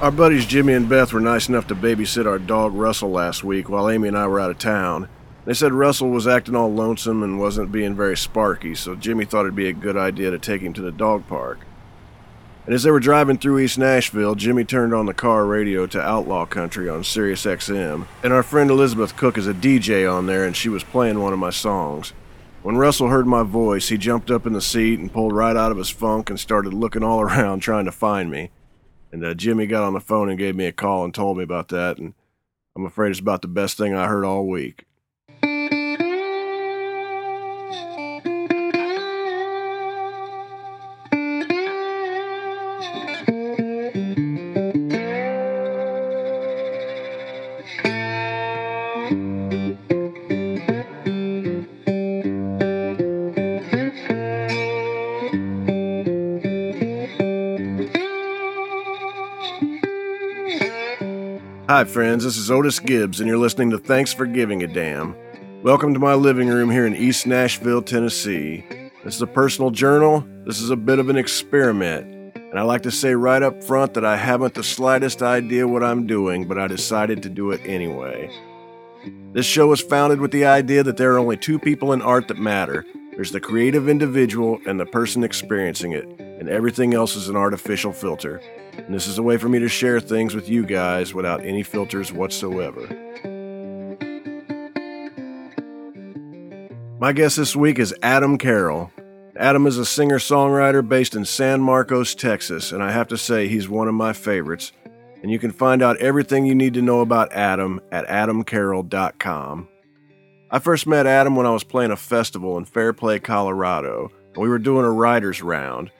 Our buddies Jimmy and Beth were nice enough to babysit our dog Russell last week while Amy and I were out of town. They said Russell was acting all lonesome and wasn't being very sparky, so Jimmy thought it'd be a good idea to take him to the dog park. And as they were driving through East Nashville, Jimmy turned on the car radio to Outlaw Country on Sirius XM, and our friend Elizabeth Cook is a DJ on there and she was playing one of my songs. When Russell heard my voice, he jumped up in the seat and pulled right out of his funk and started looking all around trying to find me. And uh, Jimmy got on the phone and gave me a call and told me about that, and I'm afraid it's about the best thing I heard all week. Hi, friends. This is Otis Gibbs, and you're listening to Thanks for Giving a Damn. Welcome to my living room here in East Nashville, Tennessee. This is a personal journal. This is a bit of an experiment. And I like to say right up front that I haven't the slightest idea what I'm doing, but I decided to do it anyway. This show was founded with the idea that there are only two people in art that matter there's the creative individual and the person experiencing it, and everything else is an artificial filter. And this is a way for me to share things with you guys without any filters whatsoever. My guest this week is Adam Carroll. Adam is a singer songwriter based in San Marcos, Texas, and I have to say he's one of my favorites. And you can find out everything you need to know about Adam at adamcarroll.com. I first met Adam when I was playing a festival in Fairplay, Colorado. and We were doing a writer's round,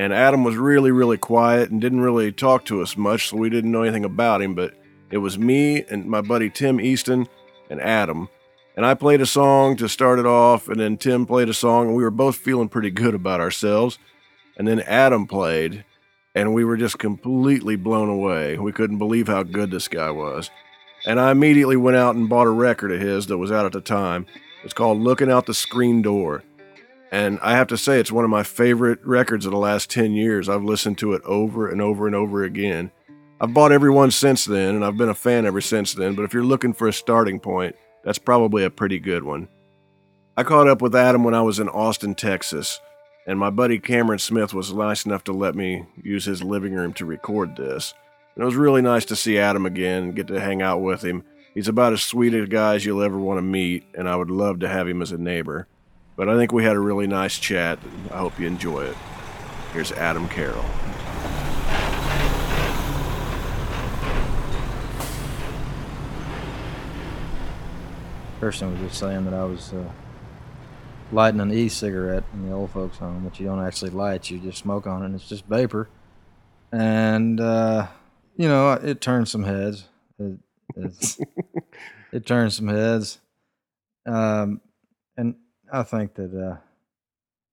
and Adam was really, really quiet and didn't really talk to us much, so we didn't know anything about him. But it was me and my buddy Tim Easton and Adam. And I played a song to start it off, and then Tim played a song, and we were both feeling pretty good about ourselves. And then Adam played, and we were just completely blown away. We couldn't believe how good this guy was. And I immediately went out and bought a record of his that was out at the time. It's called Looking Out the Screen Door. And I have to say, it's one of my favorite records of the last 10 years. I've listened to it over and over and over again. I've bought every one since then, and I've been a fan ever since then. But if you're looking for a starting point, that's probably a pretty good one. I caught up with Adam when I was in Austin, Texas, and my buddy Cameron Smith was nice enough to let me use his living room to record this. And it was really nice to see Adam again and get to hang out with him. He's about as sweet a guy as you'll ever want to meet, and I would love to have him as a neighbor. But I think we had a really nice chat. I hope you enjoy it. Here's Adam Carroll. Person was just saying that I was uh, lighting an e-cigarette in the old folks' home, which you don't actually light; you just smoke on it, and it's just vapor. And uh, you know, it turns some heads. It, it's, it turns some heads. Um, and I think that uh,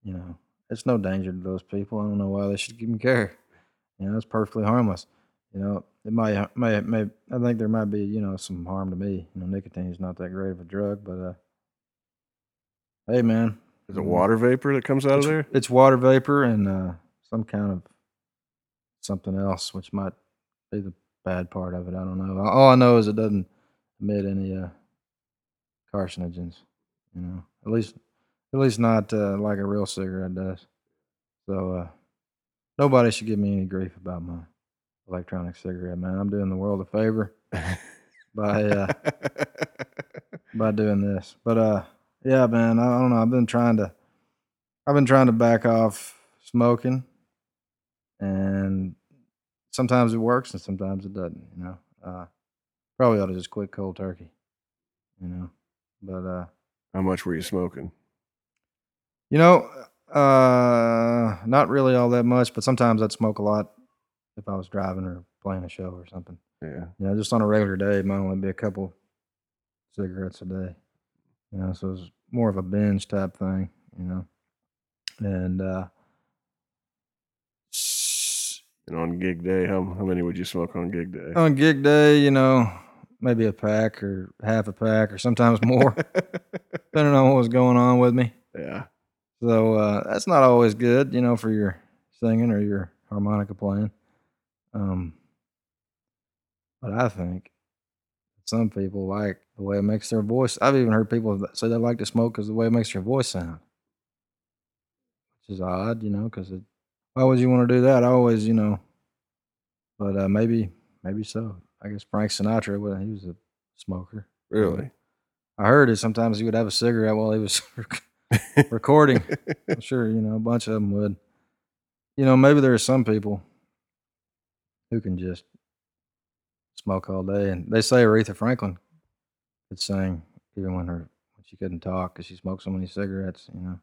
you know, it's no danger to those people. I don't know why they should even care. You know, it's perfectly harmless. You know, it might, may, may. I think there might be, you know, some harm to me. You know, nicotine is not that great of a drug, but uh, hey, man, Is it water vapor that comes out of there? it's water vapor and uh, some kind of something else, which might be the bad part of it. I don't know. All I know is it doesn't emit any uh, carcinogens. You know, at least at least not uh, like a real cigarette does. So uh, nobody should give me any grief about my electronic cigarette, man. I'm doing the world a favor by uh, by doing this. But uh, yeah, man, I don't know. I've been trying to I've been trying to back off smoking, and sometimes it works and sometimes it doesn't. You know, uh, probably ought to just quit cold turkey. You know, but uh, How much were you smoking? You know, uh, not really all that much, but sometimes I'd smoke a lot if I was driving or playing a show or something. Yeah. You know, just on a regular day, it might only be a couple cigarettes a day. You know, so it's more of a binge type thing. You know, and uh, And on gig day, how, how many would you smoke on gig day? on gig day, you know, maybe a pack or half a pack or sometimes more, depending on what was going on with me. So uh, that's not always good, you know, for your singing or your harmonica playing. Um, But I think some people like the way it makes their voice. I've even heard people say they like to smoke because the way it makes your voice sound, which is odd, you know. Because why would you want to do that? I always, you know. But uh, maybe, maybe so. I guess Frank Sinatra, well, he was a smoker. Really? I heard it. Sometimes he would have a cigarette while he was recording. I'm sure you know a bunch of them would. You know, maybe there are some people who can just smoke all day, and they say Aretha Franklin could sing even when her when she couldn't talk because she smoked so many cigarettes. You know,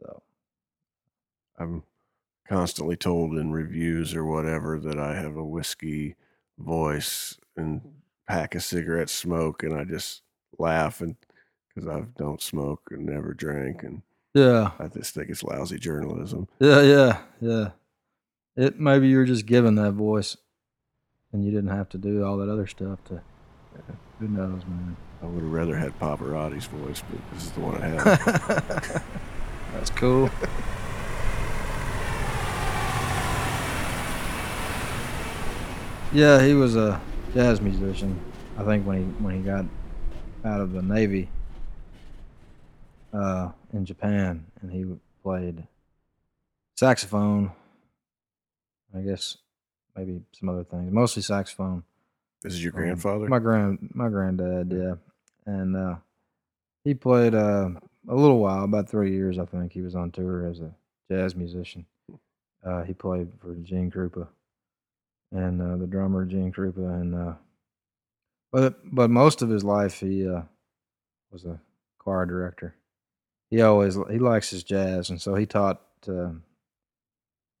so I'm constantly told in reviews or whatever that I have a whiskey voice and pack of cigarette smoke, and I just laugh and because I don't smoke and never drank, and yeah, I just think it's lousy journalism. yeah, yeah, yeah. It maybe you were just given that voice, and you didn't have to do all that other stuff to. Who knows, man? I would have rather had Pavarotti's voice, but this is the one I have. That's cool. Yeah, he was a jazz musician. I think when he when he got out of the navy uh, in Japan, and he played saxophone. I guess maybe some other things, mostly saxophone. this is your Um, grandfather? My grand my granddad, yeah, and uh, he played uh, a little while, about three years, I think. He was on tour as a jazz musician. Uh, he played for Gene Krupa and uh, the drummer Gene Krupa, and uh, but but most of his life he uh, was a choir director. He always he likes his jazz, and so he taught. Uh,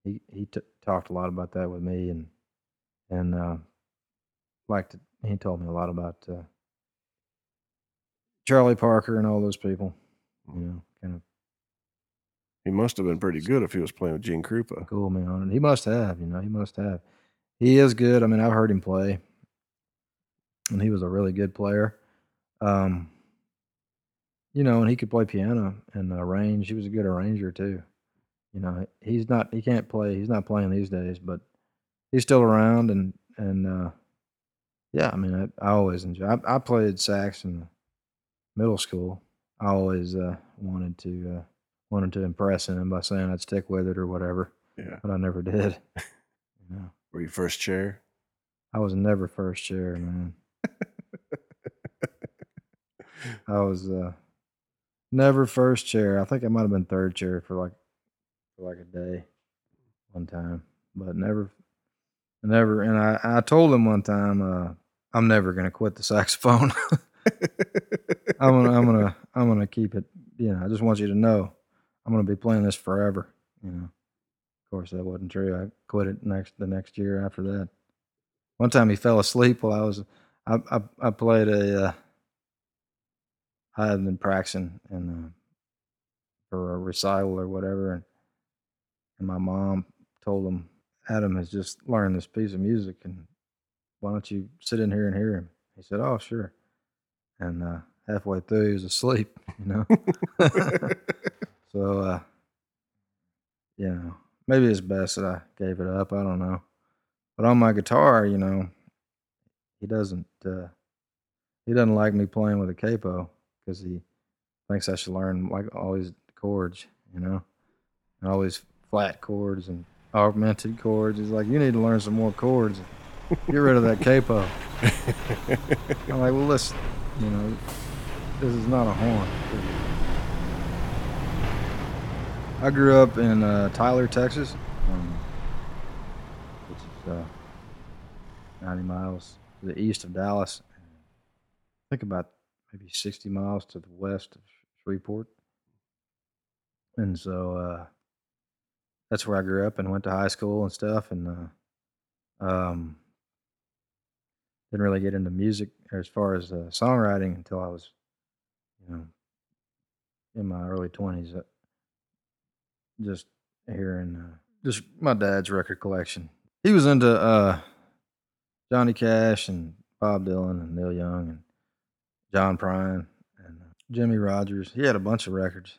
he he t- talked a lot about that with me, and and uh, liked it. He told me a lot about uh, Charlie Parker and all those people. You know, kind of he must have been pretty good if he was playing with Gene Krupa. cool on it. He must have, you know, he must have. He is good. I mean, I've heard him play, and he was a really good player. Um, you know, and he could play piano and arrange. He was a good arranger too. You know, he's not. He can't play. He's not playing these days, but he's still around. And and uh, yeah, I mean, I, I always enjoy. I, I played sax in middle school. I always uh, wanted to uh, wanted to impress him by saying I'd stick with it or whatever, Yeah. but I never did. You know, Were you first chair? I was never first chair, man. I was uh, never first chair. I think I might have been third chair for like for like a day, one time, but never, never. And I I told him one time, uh, I'm never gonna quit the saxophone. I'm gonna I'm gonna I'm gonna keep it. You know, I just want you to know, I'm gonna be playing this forever. You know. Of course, that wasn't true. I quit it next the next year after that. One time he fell asleep while I was I I, I played a uh, I had been practicing and uh, for a recital or whatever, and and my mom told him Adam has just learned this piece of music, and why don't you sit in here and hear him? He said, "Oh, sure." And uh, halfway through, he was asleep. You know, so uh, you know, maybe it's best that I gave it up. I don't know, but on my guitar, you know, he doesn't uh, he doesn't like me playing with a capo because he thinks I should learn like all these chords, you know, and all these flat chords and augmented chords. He's like, you need to learn some more chords. Get rid of that capo. I'm like, well, listen, you know, this is not a horn. I grew up in uh, Tyler, Texas, um, which is uh, 90 miles to the east of Dallas. Think about maybe 60 miles to the west of Shreveport. And so uh, that's where I grew up and went to high school and stuff. And uh, um, didn't really get into music as far as uh, songwriting until I was, you know, in my early 20s. Uh, just hearing uh, just my dad's record collection. He was into uh, Johnny Cash and Bob Dylan and Neil Young and John Prine and uh, Jimmy Rogers. He had a bunch of records.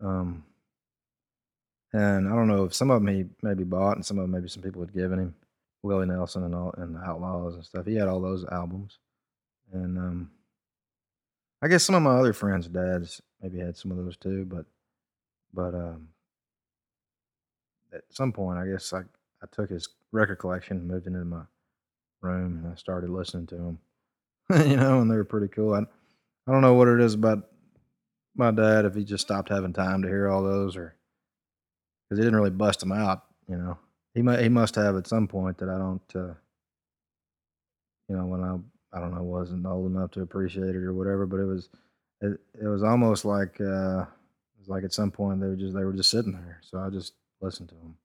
Um, and I don't know if some of them he maybe bought and some of them maybe some people had given him. Willie Nelson and all and the Outlaws and stuff. He had all those albums, and um, I guess some of my other friends' dads maybe had some of those too. But but um, at some point, I guess I I took his record collection, and moved it into my room, and I started listening to them. you know, and they were pretty cool. I I don't know what it is about my dad if he just stopped having time to hear all those, or because he didn't really bust them out. You know, he might he must have at some point that I don't. Uh, you know, when I I don't know wasn't old enough to appreciate it or whatever, but it was it, it was almost like uh, it was like at some point they were just they were just sitting there, so I just listened to them,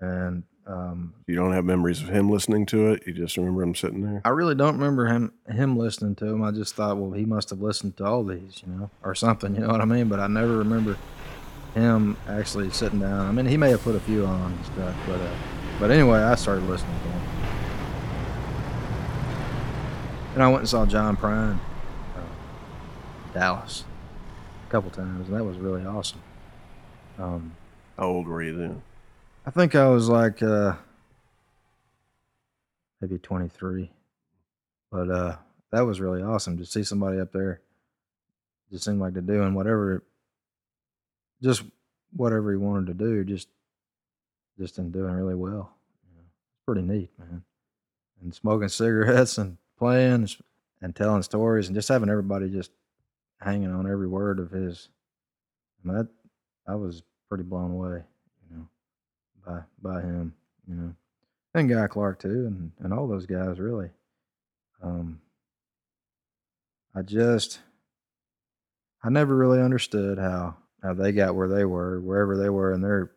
and um, You don't have memories of him listening to it. You just remember him sitting there. I really don't remember him him listening to them. I just thought, well, he must have listened to all these, you know, or something. You know what I mean? But I never remember him actually sitting down. I mean, he may have put a few on and stuff, but uh, but anyway, I started listening to him, and I went and saw John Prine, uh, Dallas, a couple times, and that was really awesome. Um, How old were you then? I think I was like uh, maybe 23, but uh, that was really awesome to see somebody up there. Just seemed like they're doing whatever, just whatever he wanted to do, just just and doing really well. You know, it's pretty neat, man. And smoking cigarettes and playing and telling stories and just having everybody just hanging on every word of his. I mean, that I was pretty blown away, by by him, you know, and Guy Clark too, and and all those guys really. Um, I just, I never really understood how how they got where they were, wherever they were in their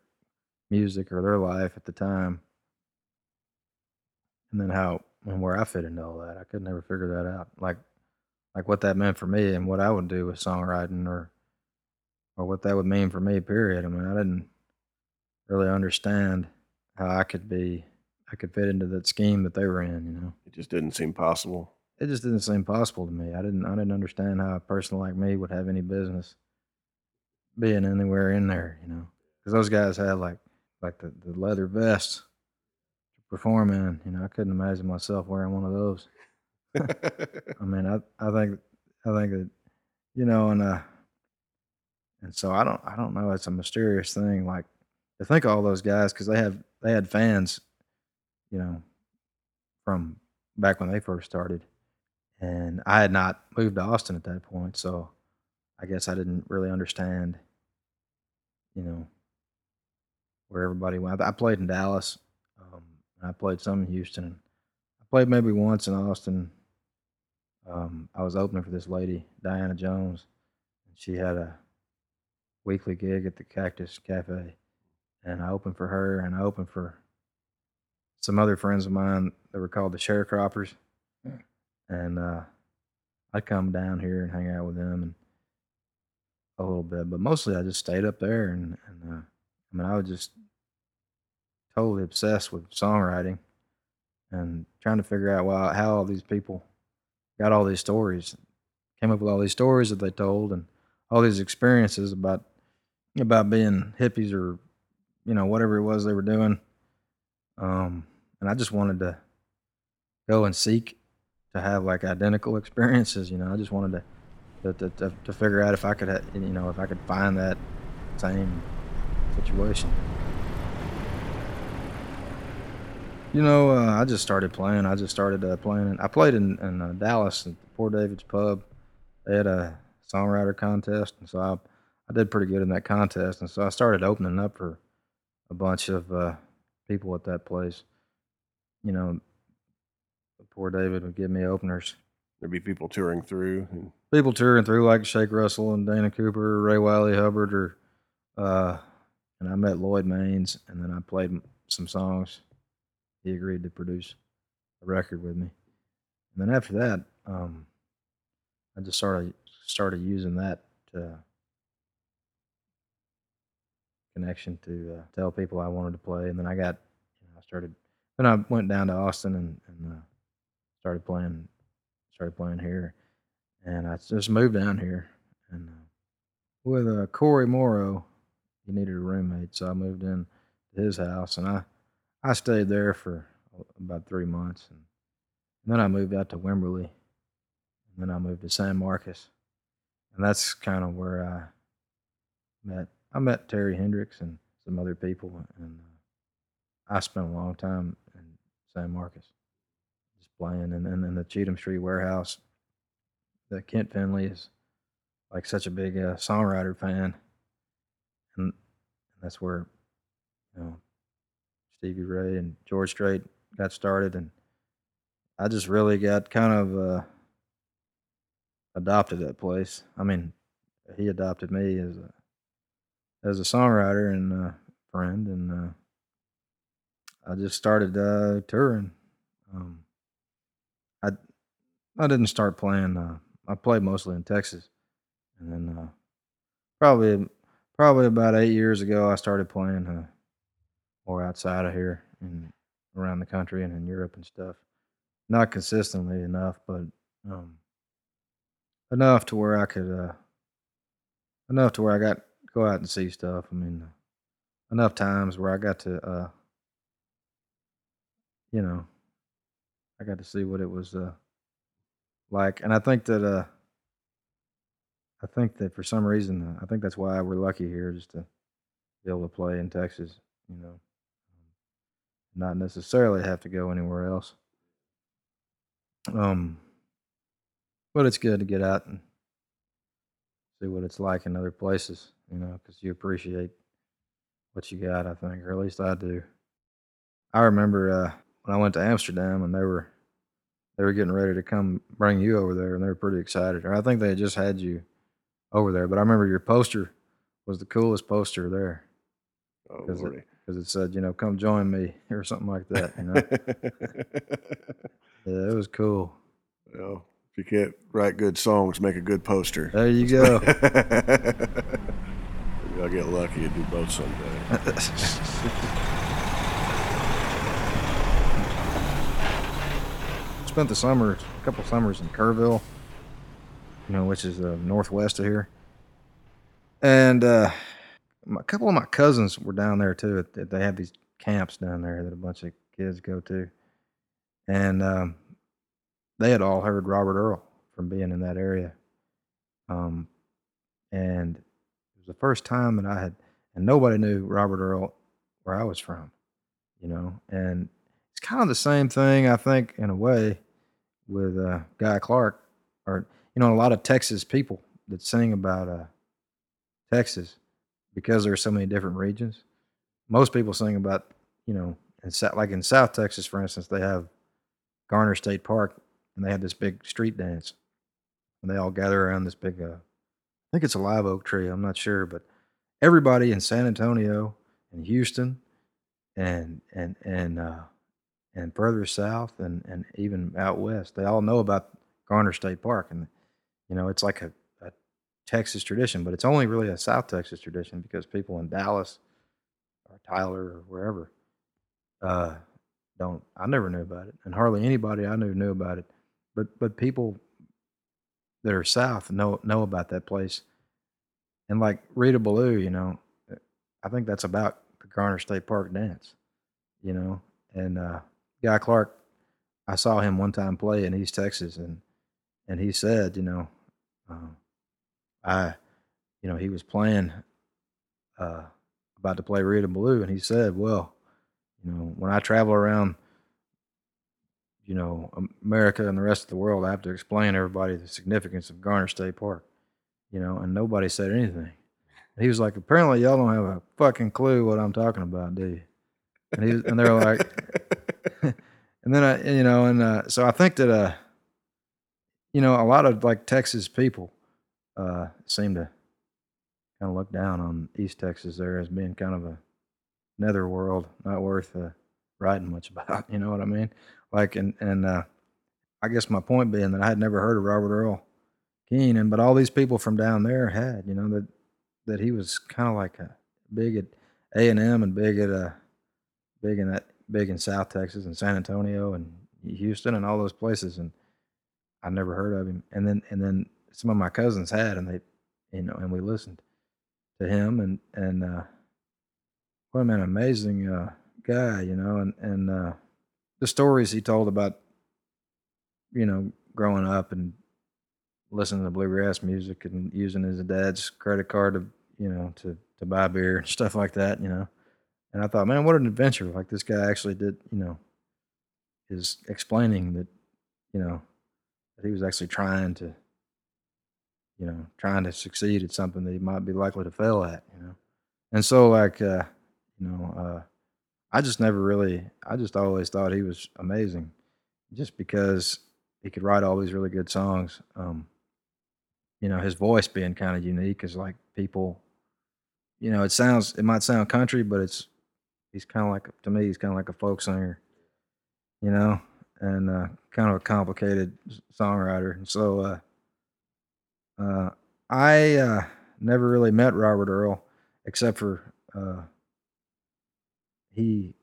music or their life at the time, and then how and where I fit into all that. I could never figure that out, like like what that meant for me and what I would do with songwriting or or what that would mean for me. Period. I mean, I didn't really understand how I could be I could fit into that scheme that they were in, you know. It just didn't seem possible. It just didn't seem possible to me. I didn't I didn't understand how a person like me would have any business being anywhere in there, you know. Cuz those guys had like like the, the leather vests to perform in, you know. I couldn't imagine myself wearing one of those. I mean, I I think I think that you know and uh and so I don't I don't know, it's a mysterious thing like to think all those guys because they have they had fans, you know, from back when they first started, and I had not moved to Austin at that point, so I guess I didn't really understand, you know, where everybody went. I played in Dallas, um, I played some in Houston. I played maybe once in Austin. Um, I was opening for this lady, Diana Jones, and she had a weekly gig at the Cactus Cafe and I opened for her, and I opened for some other friends of mine that were called the Sharecroppers, Hmm. and uh, I'd come down here and hang out with them and a little bit, but mostly I just stayed up there, and, and uh, I mean I was just totally obsessed with songwriting and trying to figure out why how all these people got all these stories, came up with all these stories that they told, and all these experiences about about being hippies or you know whatever it was they were doing. Um and i just wanted to go and seek to have like identical experiences you know i just wanted to to, to, to figure out if i could ha- you know if i could find that same situation. You know uh, i just started playing. I just started uh, playing. I played in, in uh, dallas at the poor david's pub. They had a songwriter contest and so i i did pretty good in that contest. And so i started opening up for a bunch of uh, people at that place. You know, poor David would give me openers. There'd be people touring through. And People touring through like Shake Russell and Dana Cooper, Ray Wylie Hubbard, or uh, and I met Lloyd Maines, and then I played some songs. He agreed to produce a record with me, and then after that, um, I just started started using that to connection to uh, tell people I wanted to play, and then I got, you know, I started. Then I went down to Austin and, and uh, started playing, started playing here, and I just moved down here, and uh, with uh, Cory Morrow, he needed a roommate, so I moved in to his house, and I, I stayed there for about three months, and, and then I moved out to Wimberley, and then I moved to San Marcos, and that's kind of where I met. I met Terri Hendrix and some other people, and uh, I spent a long time in San Marcos, just playing, and then in the Cheatham Street warehouse. That Kent Finlay is like such a big uh, songwriter fan, and that's where you know Stevie Ray and George Strait got started, and I just really got kind of uh, adopted that place. I mean, he adopted me as a as a songwriter and friend, and uh, I just started uh, touring. Um, I I didn't start playing. Uh, I played mostly in Texas, and then uh, probably probably about eight years ago, I started playing uh, more outside of here and around the country and in Europe and stuff. Not consistently enough, but um, enough to where I could uh, enough to where I got go out and see stuff. I mean, enough times where I got to, uh, you know, I got to see what it was uh, like, and I think that uh, I think that for some reason, I think that's why we're lucky here, just to be able to play in Texas. You know, not necessarily have to go anywhere else. Um, but it's good to get out and see what it's like in other places, you know, because you appreciate what you got, I think, or at least I do. I remember uh, when I went to Amsterdam and they were they were getting ready to come bring you over there, and they were pretty excited. Or I think they had just had you over there, but I remember your poster was the coolest poster there Oh, because Lordy. it, 'cause it said, you know, come join me or something like that. You know, yeah, it was cool. well, if you can't write good songs, make a good poster. There you go. Get lucky and do both someday. Spent the summer, a couple summers in Kerrville, you know, which is uh, northwest of here. And uh, a couple of my cousins were down there too. They- have these camps down there that a bunch of kids go to, and um, they had all heard Robert Earl from being in that area. Um, and was the first time that I had, and nobody knew Robert Earl where I was from, you know. And it's kind of the same thing, I think, in a way, with uh, Guy Clark, or you know, a lot of Texas people that sing about uh, Texas because there are so many different regions. Most people sing about, you know, in, like in South Texas, for instance, they have Garner State Park, and they have this big street dance, and they all gather around this big. Uh, I think it's a live oak tree. I'm not sure, but everybody in San Antonio and Houston, and and and uh, and further south, and and even out west, they all know about Garner State Park, and you know it's like a, a Texas tradition, but it's only really a South Texas tradition because people in Dallas or Tyler or wherever uh, don't. I never knew about it, and hardly anybody I knew knew about it. But but people that are south know know about that place, and like Rita Ballou, you know, I think that's about the Garner State Park dance, you know, and uh, Guy Clark. I saw him one time play in East Texas, and and he said, you know, uh, I, you know, he was playing, uh, about to play Rita Ballou, and he said, well, you know, when I travel around, you know, America and the rest of the world, I have to explain to everybody the significance of Garner State Park, you know, and nobody said anything. He was like, apparently y'all don't have a fucking clue what I'm talking about, do you? And he was, and they're like, and then I, you know, and uh, so I think that, uh, you know, a lot of like Texas people uh, seem to kind of look down on East Texas there as being kind of a netherworld, not worth uh, writing much about. You know what I mean? Like, and and uh, I guess my point being that I had never heard of Robert Earl Keen, but all these people from down there had, you know, that that he was kind of like a big at A and M and big at uh, big in that big in South Texas and San Antonio and Houston and all those places, and I never heard of him. And then and then some of my cousins had, and they, you know, and we listened to him, and and uh, what an amazing uh, guy, you know, and and uh, the stories he told about, you know, growing up and listening to bluegrass music and using his dad's credit card to, you know, to to buy beer and stuff like that, you know. And I thought, man, what an adventure! Like this guy actually did, you know, is explaining that, you know, that he was actually trying to, you know, trying to succeed at something that he might be likely to fail at, you know. And so, like, uh, you know, uh, I just never really, I just always thought he was amazing, just because he could write all these really good songs. Um, you know, his voice being kind of unique is like people, you know, it sounds, it might sound country, but it's, he's kind of like, to me, he's kind of like a folk singer, you know, and uh, kind of a complicated songwriter. And so, uh, uh, I uh, never really met Robert Earl, except for uh, he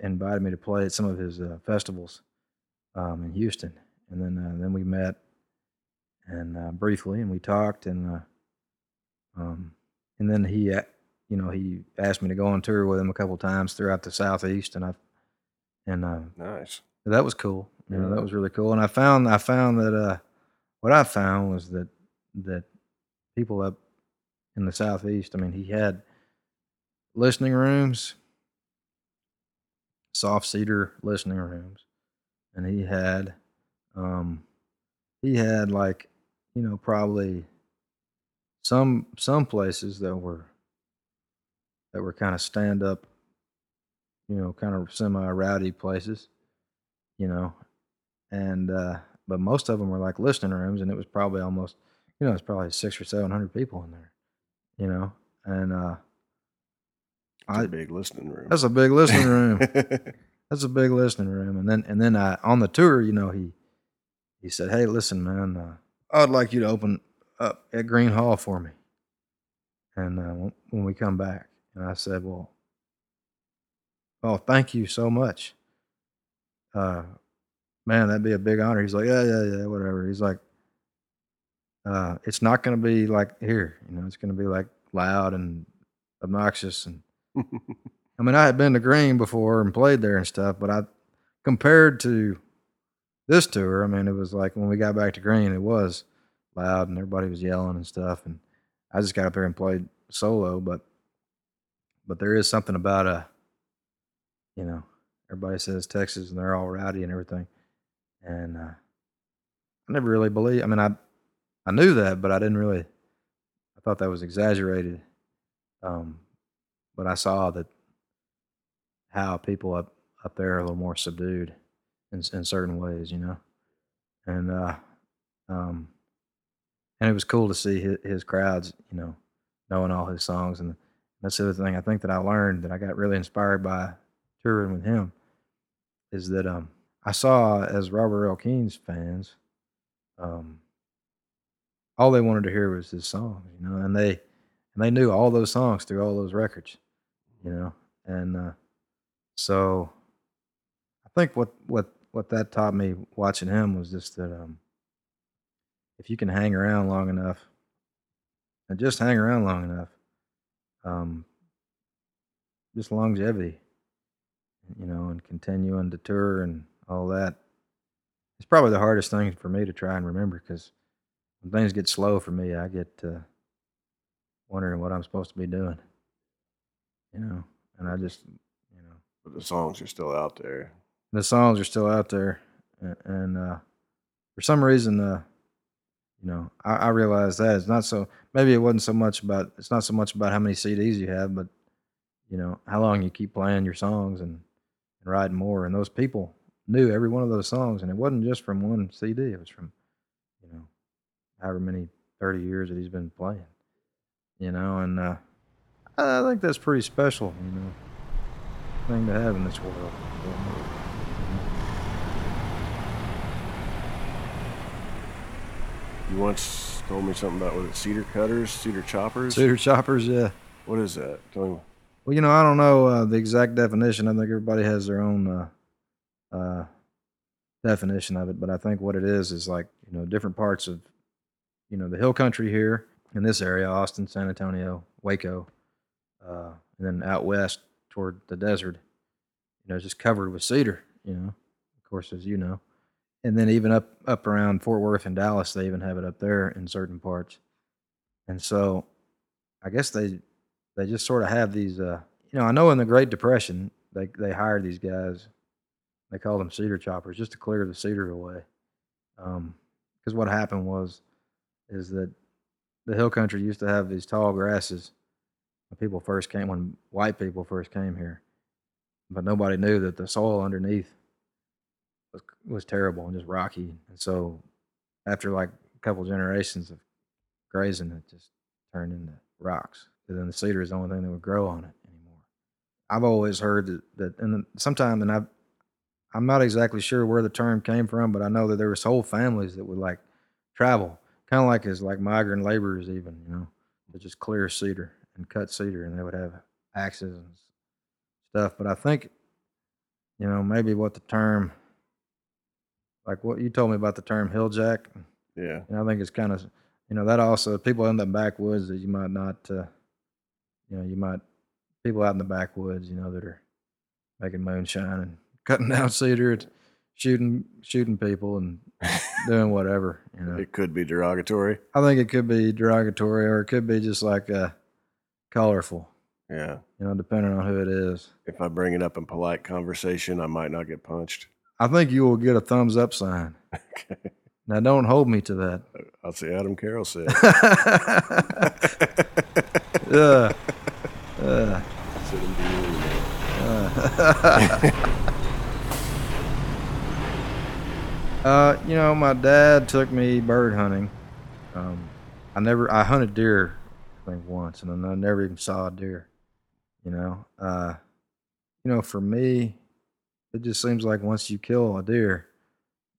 invited me to play at some of his uh, festivals um, in Houston, and then uh, then we met and uh, briefly, and we talked, and uh, um, and then he, uh, you know, he asked me to go on tour with him a couple times throughout the southeast, and I, and uh, Nice. that was cool. You know, that was really cool. And I found I found that uh, what I found was that that people up in the southeast. I mean, he had listening rooms, soft cedar listening rooms, and he had um, he had like you know probably some some places that were that were kind of stand up, you know, kind of semi rowdy places, you know, and uh, but most of them were like listening rooms, and it was probably almost, you know, it's probably six or seven hundred people in there, you know, and uh, It's a big listening room. that's a big listening room. That's a big listening room. And then and then I on the tour, you know, he he said, "Hey, listen, man, uh, I'd like you to open up at Gruene Hall for me." And uh, when- when we come back, and I said, "Well, oh, thank you so much, uh, man, that'd be a big honor." He's like, "Yeah, yeah, yeah, whatever." He's like, uh, "It's not going to be like here, you know. It's going to be like loud and obnoxious and." I mean, I had been to Gruene before and played there and stuff, but I compared to this tour, I mean, it was like when we got back to Gruene, it was loud and everybody was yelling and stuff, and I just got up there and played solo, but but there is something about a, you know, everybody says Texas and they're all rowdy and everything, and uh, I never really believed. I mean, I I knew that, but I didn't really. I thought that was exaggerated. Um, but I saw that how people up up there are a little more subdued in in certain ways, you know, and uh, um, and it was cool to see his, his crowds, you know, knowing all his songs, and that's the other thing I think that I learned that I got really inspired by touring with him is that um, I saw as Robert Earl Keen's fans, um, all they wanted to hear was his songs, you know, and they and they knew all those songs through all those records, you know, and uh, so I think what what what that taught me watching him was just that um, if you can hang around long enough, and just hang around long enough, um, just longevity, you know, and continuing to tour and all that. It's probably the hardest thing for me to try and remember because when things get slow for me, I get uh, wondering what I'm supposed to be doing, you know, and I just, you know, but the songs are still out there. the songs are still out there, a- and uh, for some reason, uh, you know, I, I realize that it's not so. Maybe it wasn't so much about. It's not so much about how many CDs you have, but you know how long you keep playing your songs and, and writing more. And those people knew every one of those songs, and it wasn't just from one CD. It was from, you know, however many thirty years that he's been playing. You know, and uh, I think that's pretty special. You know, thing to have in this world. You once told me something about was it cedar cutters, cedar choppers? Cedar choppers, yeah. What is that? Tell me. Well, you know, I don't know uh, the exact definition. I think everybody has their own uh, uh, definition of it, but I think what it is is like you know different parts of you know the hill country here in this area, Austin, San Antonio, Waco, uh, and then out west toward the desert. You know, just covered with cedar. You know, of course, as you know. And then even up up around Fort Worth and Dallas, they even have it up there in certain parts. And so, I guess they they just sort of have these. Uh, you know, I know in the Great Depression, they they hired these guys. They called them cedar choppers just to clear the cedar away. Because what happened was, is that the hill country used to have these tall grasses when people first came, when white people first came here, but nobody knew that the soil underneath was was terrible and just rocky. And so, after like a couple generations of grazing, it just turned into rocks. And then the cedar is the only thing that would grow on it anymore. I've always heard that, that and sometime, and I've, I'm not exactly sure where the term came from, but I know that there was whole families that would like travel, kind of like as like migrant laborers, even you know, to just clear cedar and cut cedar, and they would have axes and stuff. But I think, you know, maybe what the term, like what you told me about the term hill jack, Yeah. and I think it's kind of, you know, that also people in the backwoods that you might not, uh, you know, you might people out in the backwoods, you know, that are making moonshine and cutting down cedar, and shooting shooting people and doing whatever. You know, It could be derogatory. I think it could be derogatory or it could be just like uh, colorful. Yeah. You know, depending on who it is. If I bring it up in polite conversation, I might not get punched. I think you will get a thumbs up sign. Okay. Now, don't hold me to that. I'll say Adam Carroll said. Sit you. Uh, you know, my dad took me bird hunting. Um, I never, I hunted deer, I think once, and I never even saw a deer. You know, uh, you know, for me, it just seems like once you kill a deer,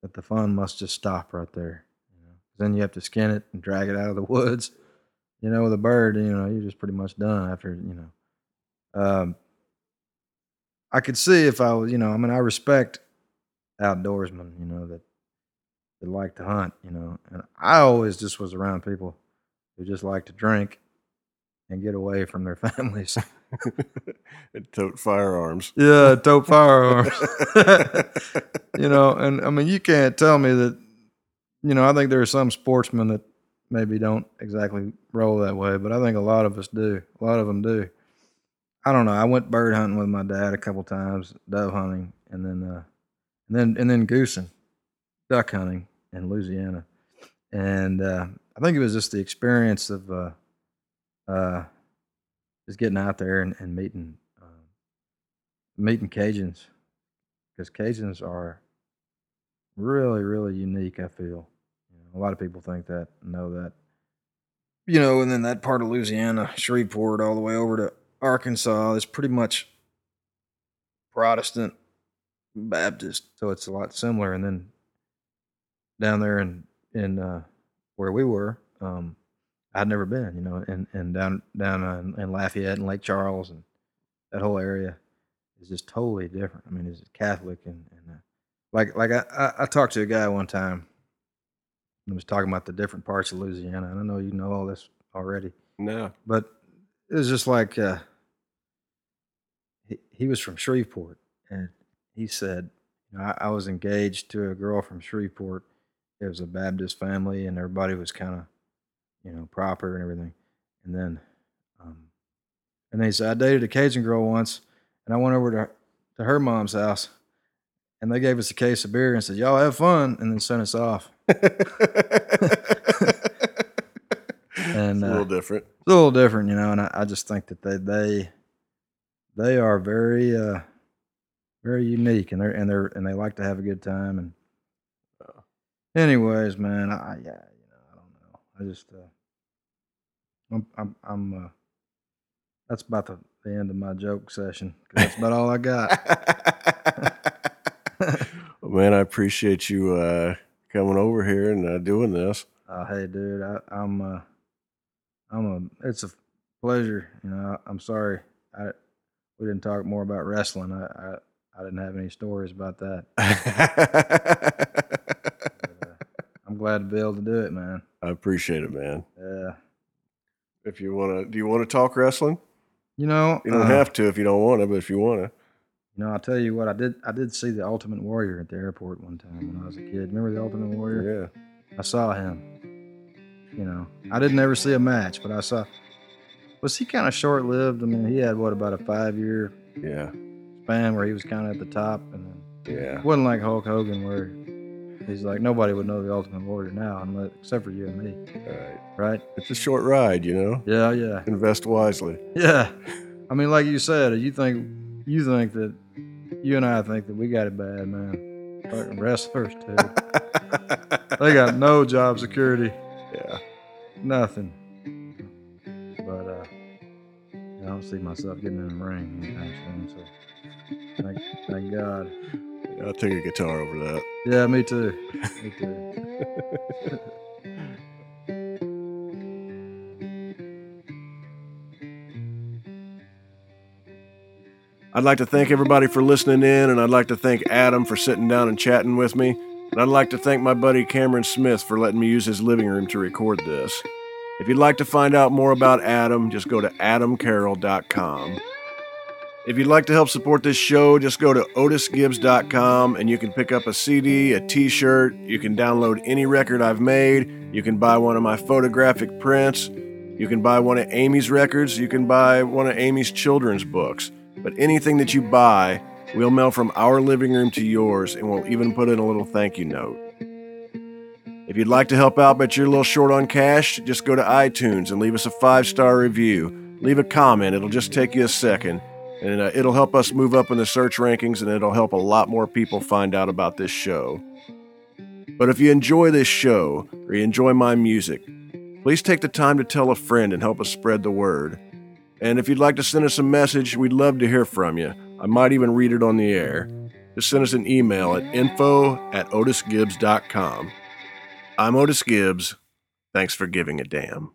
that the fun must just stop right there. You know, then you have to skin it and drag it out of the woods. You know, with a bird, you know, you're just pretty much done after, you know. Um, I could see if I was, you know, I mean, I respect outdoorsmen, you know, that that like to hunt, you know. And I always just was around people who just like to drink and get away from their families. and tote firearms. yeah, tote firearms. you know, and I mean, you can't tell me that. You know, I think there are some sportsmen that maybe don't exactly roll that way, but I think a lot of us do. A lot of them do. I don't know. I went bird hunting with my dad a couple times, dove hunting, and then, uh, and then, and then goosing, duck hunting in Louisiana, and uh, I think it was just the experience of uh, uh, just getting out there and, and meeting uh, meeting Cajuns because Cajuns are really, really unique. I feel you know, a lot of people think that, know that. You know, and then that part of Louisiana, Shreveport, all the way over to Arkansas, is pretty much Protestant Baptist, so it's a lot similar. And then down there in in uh, where we were, um, I'd never been, you know, and and down down in, in Lafayette and Lake Charles and that whole area is just totally different. I mean, it's Catholic and, and uh, like like I, I I talked to a guy one time and was talking about the different parts of Louisiana. And I know you know all this already, No. but it was just like uh, he he was from Shreveport, and he said, you know, I, I was engaged to a girl from Shreveport. It was a Baptist family, and everybody was kind of, you know, proper and everything. And then, um, and they said I dated a Cajun girl once, and I went over to to her mom's house, and they gave us a case of beer and said, "Y'all have fun," and then sent us off. And it's a uh, little different. it's a little different, you know. And I, I just think that they they they are very uh very unique, and they're and they're and they like to have a good time. And Oh. anyways, man, I yeah, I don't know. I just uh, I'm I'm I'm uh, that's about the, the end of my joke session. that's about all I got. well, man, I appreciate you uh, coming over here and uh, doing this. Uh, hey, dude, I, I'm uh, I'm a. It's a pleasure. You know, I, I'm sorry. I we didn't talk more about wrestling. I I, I didn't have any stories about that. Glad to be able to do it, man. I appreciate it, man. Yeah. If you want to, do you want to talk wrestling? You know, You don't uh, have to if you don't want to, but if you want to, You know, I'll tell you what. I did. I did see the Ultimate Warrior at the airport one time when I was a kid. Remember the Ultimate Warrior? Yeah. I saw him. You know, I didn't ever see a match, but I saw. Was he kind of short lived? I mean, he had what about a five year Yeah. span where he was kind of at the top, and then Yeah. it wasn't like Hulk Hogan where he's like nobody would know the Ultimate Warrior now, unless except for you and me, right. right? It's a short ride, you know. Yeah, yeah, Invest wisely. yeah. I mean, like you said, you think you think that you and I think that we got it bad, man. Fucking wrestlers too. they got no job security. yeah. Nothing. But uh, I don't see myself getting in the ring anytime soon. So thank, thank God. I'll take a guitar over that. Yeah, me too. Me too. I'd like to thank everybody for listening in, and I'd like to thank Adam for sitting down and chatting with me. And I'd like to thank my buddy Cameron Smith for letting me use his living room to record this. If you'd like to find out more about Adam, just go to adamcarroll.com. If you'd like to help support this show, just go to otisgibbs.com and you can pick up a CD, a t shirt, you can download any record I've made, you can buy one of my photographic prints, you can buy one of Amy's records, you can buy one of Amy's children's books. But anything that you buy, we'll mail from our living room to yours and we'll even put in a little thank you note. If you'd like to help out but you're a little short on cash, just go to iTunes and leave us a five star review. Leave a comment, it'll just take you a second. And uh, it'll help us move up in the search rankings and it'll help a lot more people find out about this show. But if you enjoy this show or you enjoy my music, please take the time to tell a friend and help us spread the word. And if you'd like to send us a message, we'd love to hear from you. I might even read it on the air. Just send us an email at info at otisgibbs.com. I'm Otis Gibbs. Thanks for giving a damn.